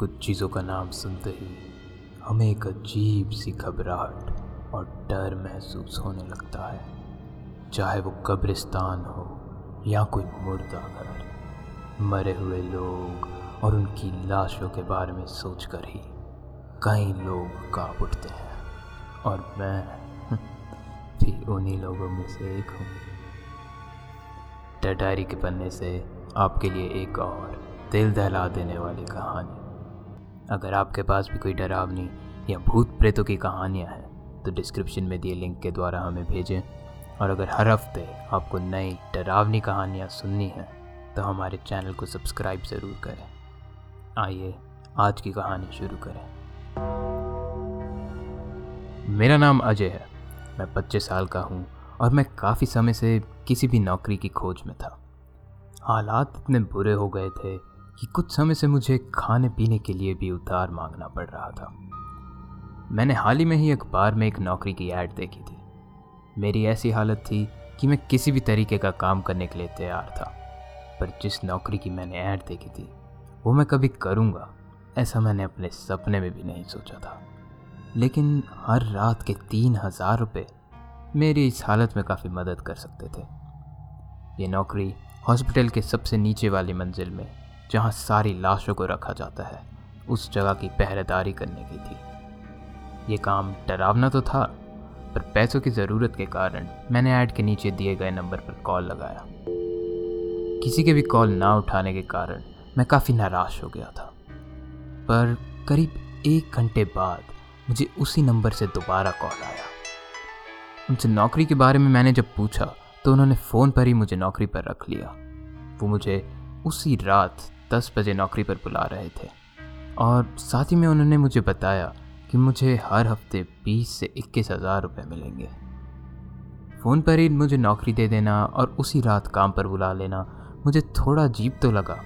कुछ चीज़ों का नाम सुनते ही हमें एक अजीब सी घबराहट और डर महसूस होने लगता है। चाहे वो कब्रिस्तान हो या कोई मुर्दा घर, मरे हुए लोग और उनकी लाशों के बारे में सोचकर ही कई लोग काँप उठते हैं। और मैं भी उन्हीं लोगों में से एक हूँ। डायरी के पन्ने से आपके लिए एक और दिल दहला देने वाली कहानी। अगर आपके पास भी कोई डरावनी या भूत प्रेतों की कहानियाँ हैं तो डिस्क्रिप्शन में दिए लिंक के द्वारा हमें भेजें। और अगर हर हफ़्ते आपको नई डरावनी कहानियाँ सुननी हैं तो हमारे चैनल को सब्सक्राइब ज़रूर करें। आइए, आज की कहानी शुरू करें। मेरा नाम अजय है। मैं पच्चीस साल का हूँ और मैं काफ़ी समय से किसी भी नौकरी की खोज में था। हालात इतने बुरे हो गए थे कि कुछ समय से मुझे खाने पीने के लिए भी उधार मांगना पड़ रहा था। मैंने हाल ही में ही अखबार में एक नौकरी की ऐड देखी थी। मेरी ऐसी हालत थी कि मैं किसी भी तरीके का काम करने के लिए तैयार था, पर जिस नौकरी की मैंने ऐड देखी थी, वो मैं कभी करूँगा, ऐसा मैंने अपने सपने में भी नहीं सोचा था। लेकिन हर रात के तीन हज़ार रुपये मेरी इस हालत में काफ़ी मदद कर सकते थे। ये नौकरी हॉस्पिटल के सबसे नीचे वाली मंजिल में जहाँ सारी लाशों को रखा जाता है, उस जगह की पहरेदारी करने की थी। ये काम डरावना तो था, पर पैसों की ज़रूरत के कारण मैंने ऐड के नीचे दिए गए नंबर पर कॉल लगाया। किसी के भी कॉल ना उठाने के कारण मैं काफ़ी नाराश हो गया था। पर करीब एक घंटे बाद मुझे उसी नंबर से दोबारा कॉल आया। उनसे नौकरी के बारे में मैंने जब पूछा तो उन्होंने फ़ोन पर ही मुझे नौकरी पर रख लिया। वो मुझे उसी रात दस बजे नौकरी पर बुला रहे थे और साथ ही में उन्होंने मुझे बताया कि मुझे हर हफ़्ते बीस से इक्कीस हज़ार रुपये मिलेंगे। फ़ोन पर ही मुझे नौकरी दे देना और उसी रात काम पर बुला लेना मुझे थोड़ा अजीब तो लगा,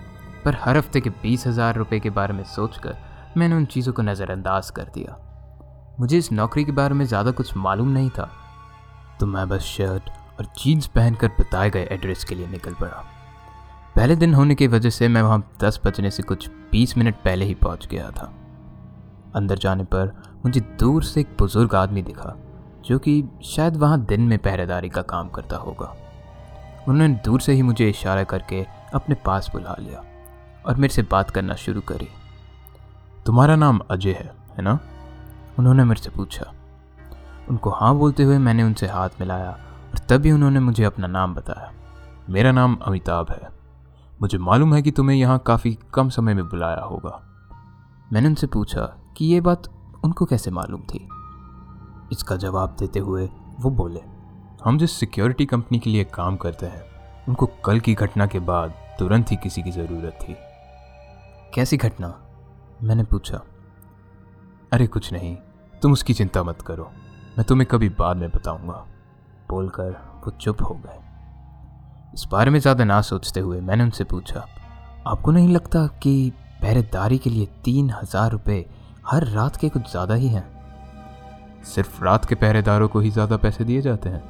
पर हर हफ़्ते के बीस हज़ार रुपये के बारे में सोचकर मैंने उन चीज़ों को नज़रअंदाज कर दिया। मुझे इस नौकरी के बारे में ज़्यादा कुछ मालूम नहीं था। तो मैं बस शर्ट और जीन्स पहनकर बताए गए एड्रेस के लिए निकल पड़ा। पहले दिन होने की वजह से मैं वहाँ दस बजने से कुछ बीस मिनट पहले ही पहुँच गया था। अंदर जाने पर मुझे दूर से एक बुज़ुर्ग आदमी दिखा, जो कि शायद वहाँ दिन में पहरेदारी का काम करता होगा। उन्होंने दूर से ही मुझे इशारा करके अपने पास बुला लिया और मेरे से बात करना शुरू करी। तुम्हारा नाम अजय है है ना? उन्होंने मेरे से पूछा। उनको हाँ बोलते हुए मैंने उनसे हाथ मिलाया और तभी उन्होंने मुझे अपना नाम बताया। मेरा नाम अमिताभ है। मुझे मालूम है कि तुम्हें यहाँ काफ़ी कम समय में बुलाया होगा। मैंने उनसे पूछा कि ये बात उनको कैसे मालूम थी? इसका जवाब देते हुए वो बोले, हम जिस सिक्योरिटी कंपनी के लिए काम करते हैं, उनको कल की घटना के बाद तुरंत ही किसी की ज़रूरत थी। कैसी घटना? मैंने पूछा। अरे कुछ नहीं, तुम उसकी चिंता मत करो, मैं तुम्हें कभी बाद में बताऊँगा, बोलकर वो चुप हो गए। इस बारे में ज़्यादा ना सोचते हुए मैंने उनसे पूछा, आपको नहीं लगता कि पहरेदारी के लिए तीन हज़ार रुपये हर रात के कुछ ज़्यादा ही हैं? सिर्फ़ रात के पहरेदारों को ही ज़्यादा पैसे दिए जाते हैं?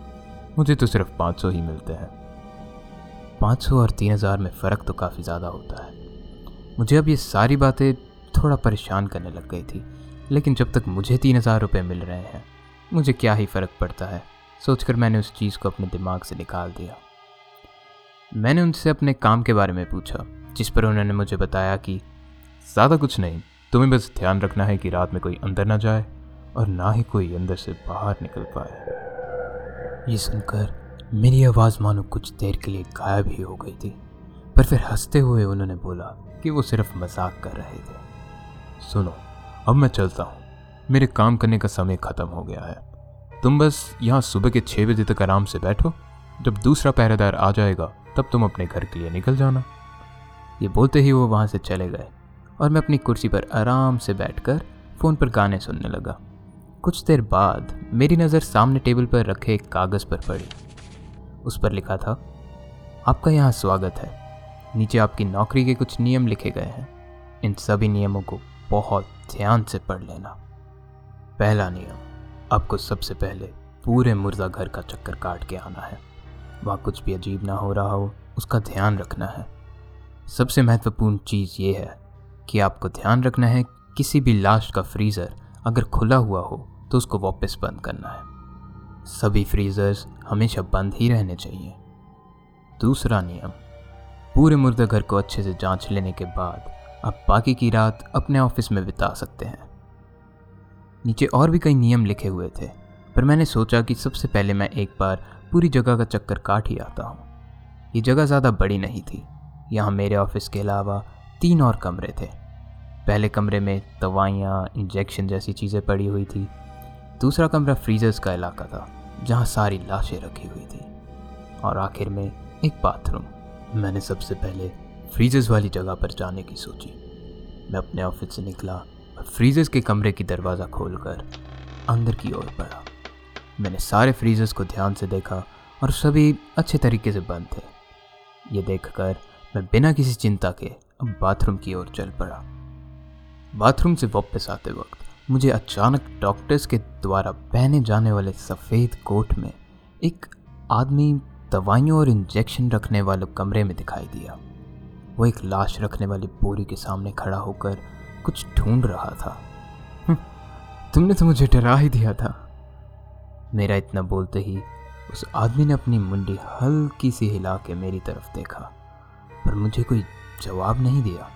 मुझे तो सिर्फ़ पाँच सौ ही मिलते हैं। पाँच सौ और तीन हज़ार में फ़र्क तो काफ़ी ज़्यादा होता है। मुझे अब ये सारी बातें थोड़ा परेशान करने लग गई थी, लेकिन जब तक मुझे तीन हज़ार रुपये मिल रहे हैं, मुझे क्या ही फ़र्क पड़ता है? सोचकर मैंने उस चीज़ को अपने दिमाग से निकाल दिया। मैंने उनसे अपने काम के बारे में पूछा, जिस पर उन्होंने मुझे बताया कि ज़्यादा कुछ नहीं, तुम्हें बस ध्यान रखना है कि रात में कोई अंदर ना जाए और ना ही कोई अंदर से बाहर निकल पाए। ये सुनकर मेरी आवाज़ मानो कुछ देर के लिए गायब ही हो गई थी, पर फिर हँसते हुए उन्होंने बोला कि वो सिर्फ़ मज़ाक कर रहे थे। सुनो, अब मैं चलता हूँ। मेरे काम करने का समय ख़त्म हो गया है। तुम बस यहाँ सुबह के छः बजे तक आराम से बैठो। जब दूसरा पहरेदार आ जाएगा तब तुम अपने घर के लिए निकल जाना। ये बोलते ही वो वहाँ से चले गए और मैं अपनी कुर्सी पर आराम से बैठकर फ़ोन पर गाने सुनने लगा। कुछ देर बाद मेरी नज़र सामने टेबल पर रखे एक कागज़ पर पड़ी। उस पर लिखा था, आपका यहाँ स्वागत है। नीचे आपकी नौकरी के कुछ नियम लिखे गए हैं। इन सभी नियमों को बहुत ध्यान से पढ़ लेना। पहला नियम, आपको सबसे पहले पूरे मुर्दा घर का चक्कर काट के आना है। वहाँ कुछ भी अजीब ना हो रहा हो, उसका ध्यान रखना है। सबसे महत्वपूर्ण चीज़ ये है कि आपको ध्यान रखना है किसी भी लाश का फ्रीज़र अगर खुला हुआ हो तो उसको वापस बंद करना है। सभी फ्रीज़र्स हमेशा बंद ही रहने चाहिए। दूसरा नियम, पूरे मुर्दा घर को अच्छे से जाँच लेने के बाद आप बाकी की रात अपने ऑफ़िस में बिता सकते हैं। नीचे और भी कई नियम लिखे हुए थे, पर मैंने सोचा कि सबसे पहले मैं एक बार पूरी जगह का चक्कर काट ही आता हूँ। ये जगह ज़्यादा बड़ी नहीं थी। यहाँ मेरे ऑफ़िस के अलावा तीन और कमरे थे। पहले कमरे में दवाइयाँ, इंजेक्शन जैसी चीज़ें पड़ी हुई थी। दूसरा कमरा फ्रीजर्स का इलाका था, जहाँ सारी लाशें रखी हुई थी। और आखिर में एक बाथरूम। मैंने सबसे पहले फ्रीजर्स वाली जगह पर जाने की सोची। मैं अपने ऑफ़िस से निकला और फ्रीजर्स के कमरे की दरवाज़ा खोलकर अंदर की ओर बढ़ा। मैंने सारे फ्रीजर्स को ध्यान से देखा और सभी अच्छे तरीके से बंद थे। ये देखकर मैं बिना किसी चिंता के अब बाथरूम की ओर चल पड़ा। बाथरूम से वापस आते वक्त मुझे अचानक डॉक्टर्स के द्वारा पहने जाने वाले सफ़ेद कोट में एक आदमी दवाइयों और इंजेक्शन रखने वाले कमरे में दिखाई दिया। वो एक लाश रखने वाली बोरी के सामने खड़ा होकर कुछ ढूंढ रहा था। हम्म, तुमने तो मुझे डरा ही दिया था। मेरा इतना बोलते ही उस आदमी ने अपनी मुंडी हल्की सी हिला के मेरी तरफ़ देखा, पर मुझे कोई जवाब नहीं दिया।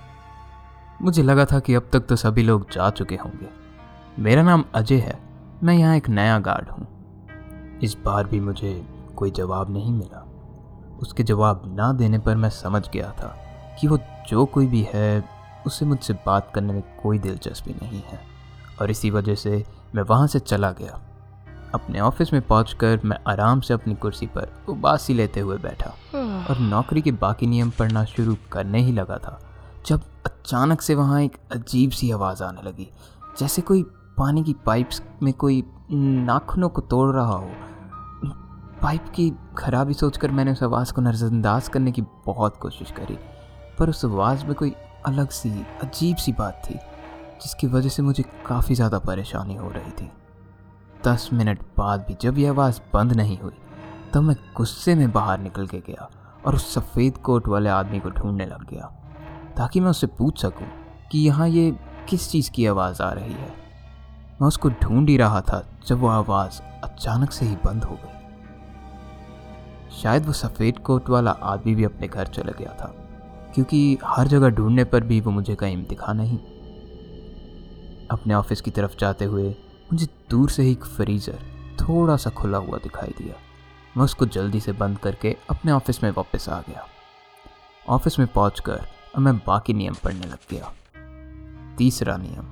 मुझे लगा था कि अब तक तो सभी लोग जा चुके होंगे। मेरा नाम अजय है, मैं यहाँ एक नया गार्ड हूँ। इस बार भी मुझे कोई जवाब नहीं मिला। उसके जवाब ना देने पर मैं समझ गया था कि वो जो कोई भी है उसे मुझसे बात करने में कोई दिलचस्पी नहीं है, और इसी वजह से मैं वहाँ से चला गया। अपने ऑफ़िस में पहुंचकर मैं आराम से अपनी कुर्सी पर उबासी लेते हुए बैठा और नौकरी के बाकी नियम पढ़ना शुरू करने ही लगा था जब अचानक से वहाँ एक अजीब सी आवाज़ आने लगी जैसे कोई पानी की पाइप्स में कोई नाखूनों को तोड़ रहा हो। पाइप की खराबी सोचकर मैंने उस आवाज़ को नज़रअंदाज करने की बहुत कोशिश करी पर उस आवाज़ में कोई अलग सी अजीब सी बात थी जिसकी वजह से मुझे काफ़ी ज़्यादा परेशानी हो रही थी। दस मिनट बाद भी जब यह आवाज़ बंद नहीं हुई, तब मैं गुस्से में बाहर निकल के गया और उस सफ़ेद कोट वाले आदमी को ढूँढने लग गया, ताकि मैं उससे पूछ सकूँ कि यहाँ ये किस चीज़ की आवाज़ आ रही है। मैं उसको ढूंढ ही रहा था जब वो आवाज़ अचानक से ही बंद हो गई। शायद वो सफ़ेद कोट वाला आदमी भी अपने घर चला गया था, क्योंकि हर जगह ढूँढने पर भी वो मुझे कहीं दिखा नहीं। अपने ऑफ़िस की तरफ़ जाते हुए मुझे दूर से ही एक फ्रीज़र थोड़ा सा खुला हुआ दिखाई दिया। मैं उसको जल्दी से बंद करके अपने ऑफ़िस में वापस आ गया। ऑफ़िस में पहुँच कर अब मैं बाकी नियम पढ़ने लग गया। तीसरा नियम,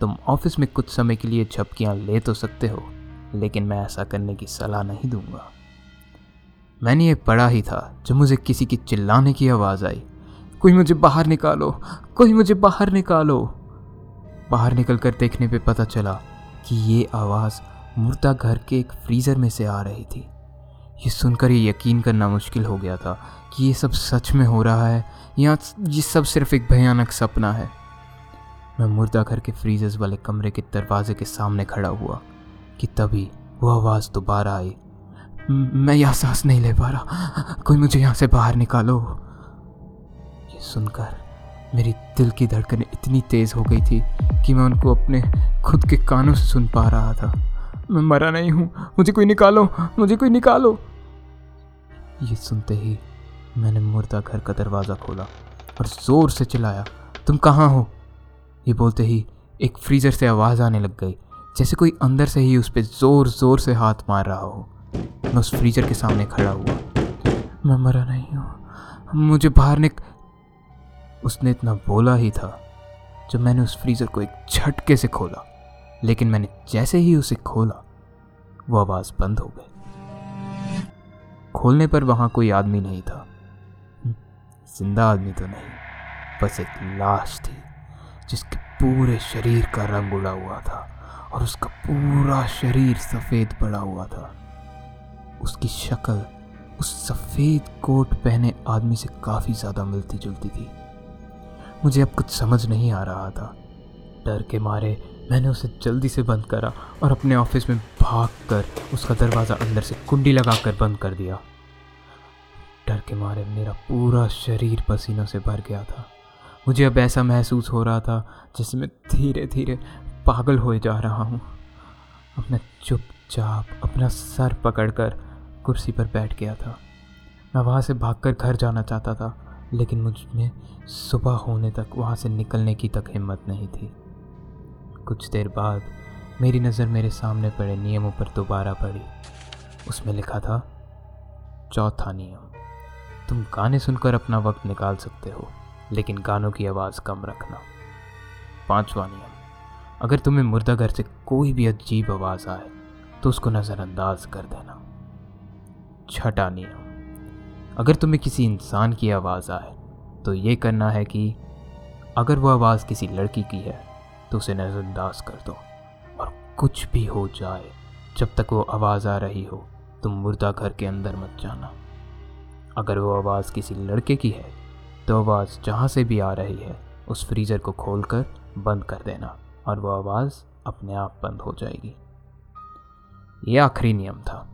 तुम ऑफ़िस में कुछ समय के लिए झपकियाँ ले तो सकते हो, लेकिन मैं ऐसा करने की सलाह नहीं दूँगा। मैंने ये पढ़ा ही था, जब मुझे किसी की चिल्लाने की आवाज़ आई, कोई मुझे बाहर निकालो, कोई मुझे बाहर निकालो। बाहर निकल कर देखने पे पता चला कि ये आवाज़ मुर्दा घर के एक फ्रीज़र में से आ रही थी। ये सुनकर ये यकीन करना मुश्किल हो गया था कि ये सब सच में हो रहा है या ये सब सिर्फ़ एक भयानक सपना है। मैं मुर्दा घर के फ्रीजर्स वाले कमरे के दरवाजे के सामने खड़ा हुआ कि तभी वो आवाज़ दोबारा आई। मैं यहाँ सांस नहीं ले पा रहा। कोई मुझे यहाँ से बाहर निकालो। ये सुनकर मेरी दिल की धड़कनें इतनी तेज़ हो गई थी कि मैं उनको अपने खुद के कानों से सुन पा रहा था। मैं मरा नहीं हूँ। मुझे कोई निकालो। मुझे कोई निकालो। ये सुनते ही मैंने मुर्दा घर का दरवाज़ा खोला और ज़ोर से चिल्लाया, तुम कहाँ हो? ये बोलते ही एक फ्रीज़र से आवाज़ आने लग गई, जैसे कोई अंदर से ही उस पर ज़ोर ज़ोर से हाथ मार रहा हो। मैं उस फ्रीज़र के सामने खड़ा हुआ। मैं मरा नहीं हूँ। मुझे बाहर निक उसने इतना बोला ही था जब मैंने उस फ्रीज़र को एक झटके से खोला। लेकिन मैंने जैसे ही उसे खोला, वो आवाज़ बंद हो गई। खोलने पर वहाँ कोई आदमी नहीं था। ज़िंदा आदमी तो नहीं, बस एक लाश थी, जिसके पूरे शरीर का रंग उड़ा हुआ था और उसका पूरा शरीर सफ़ेद पड़ा हुआ था। उसकी शक्ल, उस सफ़ेद कोट पहने आदमी से काफ़ी ज़्यादा मिलती जुलती थी। मुझे अब कुछ समझ नहीं आ रहा था। डर के मारे मैंने उसे जल्दी से बंद करा और अपने ऑफ़िस में भाग कर उसका दरवाज़ा अंदर से कुंडी लगा कर बंद कर दिया। डर के मारे मेरा पूरा शरीर पसीनों से भर गया था। मुझे अब ऐसा महसूस हो रहा था जैसे मैं धीरे धीरे पागल हो जा रहा हूँ। मैं चुपचाप अपना सर पकड़कर कुर्सी पर बैठ गया था। मैं वहाँ से भागकर घर जाना चाहता था। लेकिन मुझमें सुबह होने तक वहाँ से निकलने की तक हिम्मत नहीं थी। कुछ देर बाद मेरी नज़र मेरे सामने पड़े, नियमों पर दोबारा पड़ी। उसमें लिखा था, चौथा नियम, तुम गाने सुनकर अपना वक्त निकाल सकते हो, लेकिन गानों की आवाज़ कम रखना। पांचवा नियम, अगर तुम्हें मुर्दा घर से कोई भी अजीब आवाज़ आए तो उसको नज़रअंदाज कर देना। छठा नियम अगर तुम्हें किसी इंसान की आवाज़ आए तो ये करना है कि अगर वो आवाज़ किसी लड़की की है तो उसे नज़रअंदाज कर दो। और कुछ भी हो जाए, जब तक वो आवाज़ आ रही हो, तुम मुर्दा घर के अंदर मत जाना। अगर वो आवाज़ किसी लड़के की है तो आवाज़ जहाँ से भी आ रही है, उस फ्रीज़र को खोल कर बंद कर देना, और वो आवाज़ अपने आप बंद हो जाएगी। ये आखिरी नियम था।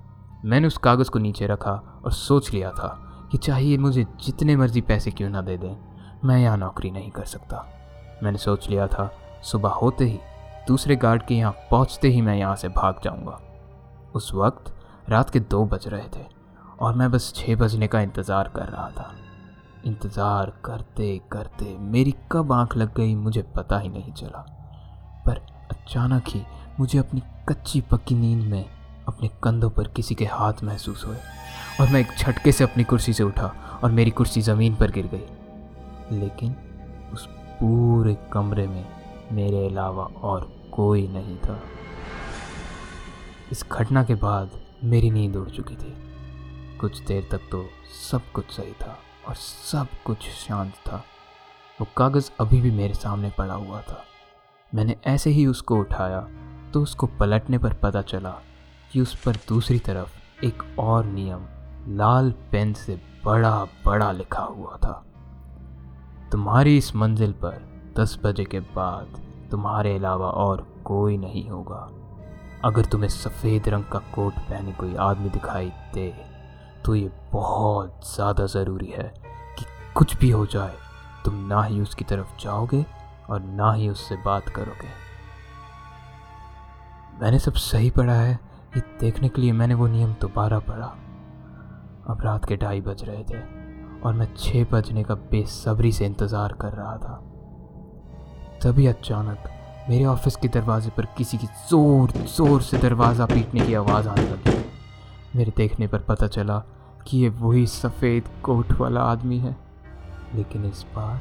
मैंने उस कागज़ को नीचे रखा और सोच लिया था कि चाहिए मुझे जितने मर्ज़ी पैसे क्यों ना दे दें। मैं यहाँ नौकरी नहीं कर सकता। मैंने सोच लिया था, सुबह होते ही, दूसरे गार्ड के यहाँ पहुँचते ही मैं यहाँ से भाग जाऊँगा। उस वक्त रात के दो बज रहे थे और मैं बस छः बजने का इंतज़ार कर रहा था। इंतज़ार करते करते मेरी कब आँख लग गई मुझे पता ही नहीं चला। पर अचानक ही मुझे अपनी कच्ची पक्की नींद में, अपने कंधों पर किसी के हाथ महसूस हुए। और मैं एक झटके से अपनी कुर्सी से उठा और मेरी कुर्सी ज़मीन पर गिर गई। लेकिन उस पूरे कमरे में मेरे अलावा और कोई नहीं था। इस घटना के बाद मेरी नींद उड़ चुकी थी। कुछ देर तक तो सब कुछ सही था और सब कुछ शांत था। वो कागज़ अभी भी मेरे सामने पड़ा हुआ था। मैंने ऐसे ही उसको उठाया तो उसको पलटने पर पता चला कि उस पर दूसरी तरफ़ एक और नियम लाल पेन से बड़ा बड़ा लिखा हुआ था। तुम्हारी इस मंजिल पर दस बजे के बाद तुम्हारे अलावा और कोई नहीं होगा। अगर तुम्हें सफ़ेद रंग का कोट पहने कोई आदमी दिखाई दे तो ये बहुत ज़्यादा ज़रूरी है कि कुछ भी हो जाए, तुम ना ही उसकी तरफ़ जाओगे और ना ही उससे बात करोगे। मैंने सब सही पढ़ा है, ये देखने के लिए मैंने वो नियम दोबारा पढ़ा। अब रात के ढाई बज रहे थे और मैं छः बजने का बेसब्री से इंतज़ार कर रहा था। तभी अचानक मेरे ऑफ़िस के दरवाजे पर किसी की ज़ोर ज़ोर से दरवाज़ा पीटने की आवाज़ आने लगी। मेरे देखने पर पता चला कि ये वही सफ़ेद कोट वाला आदमी है। लेकिन इस बार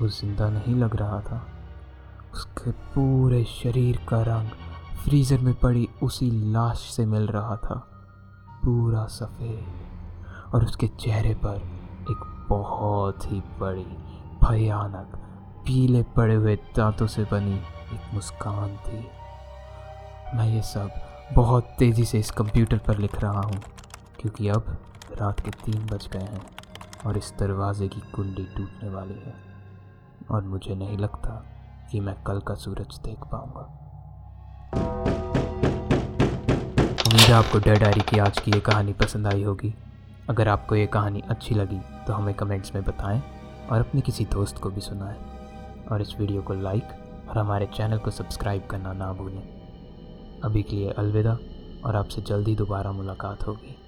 वो ज़िंदा नहीं लग रहा था। उसके पूरे शरीर का रंग फ्रीज़र में पड़ी उसी लाश से मिल रहा था। पूरा सफ़ेद। और उसके चेहरे पर एक बहुत ही बड़ी, भयानक, पीले पड़े हुए दांतों से बनी एक मुस्कान थी। मैं ये सब बहुत तेज़ी से इस कंप्यूटर पर लिख रहा हूँ, क्योंकि अब रात के तीन बज गए हैं और इस दरवाज़े की कुंडी टूटने वाली है, और मुझे नहीं लगता कि मैं कल का सूरज देख पाऊँगा। उम्मीद आपको डेड डायरी की आज की ये कहानी पसंद आई होगी। अगर आपको ये कहानी अच्छी लगी तो हमें कमेंट्स में बताएँ और अपने किसी दोस्त को भी सुनाएँ। और इस वीडियो को लाइक और हमारे चैनल को सब्सक्राइब करना ना भूलें। अभी के लिए अलविदा, और आपसे जल्दी दोबारा मुलाकात होगी।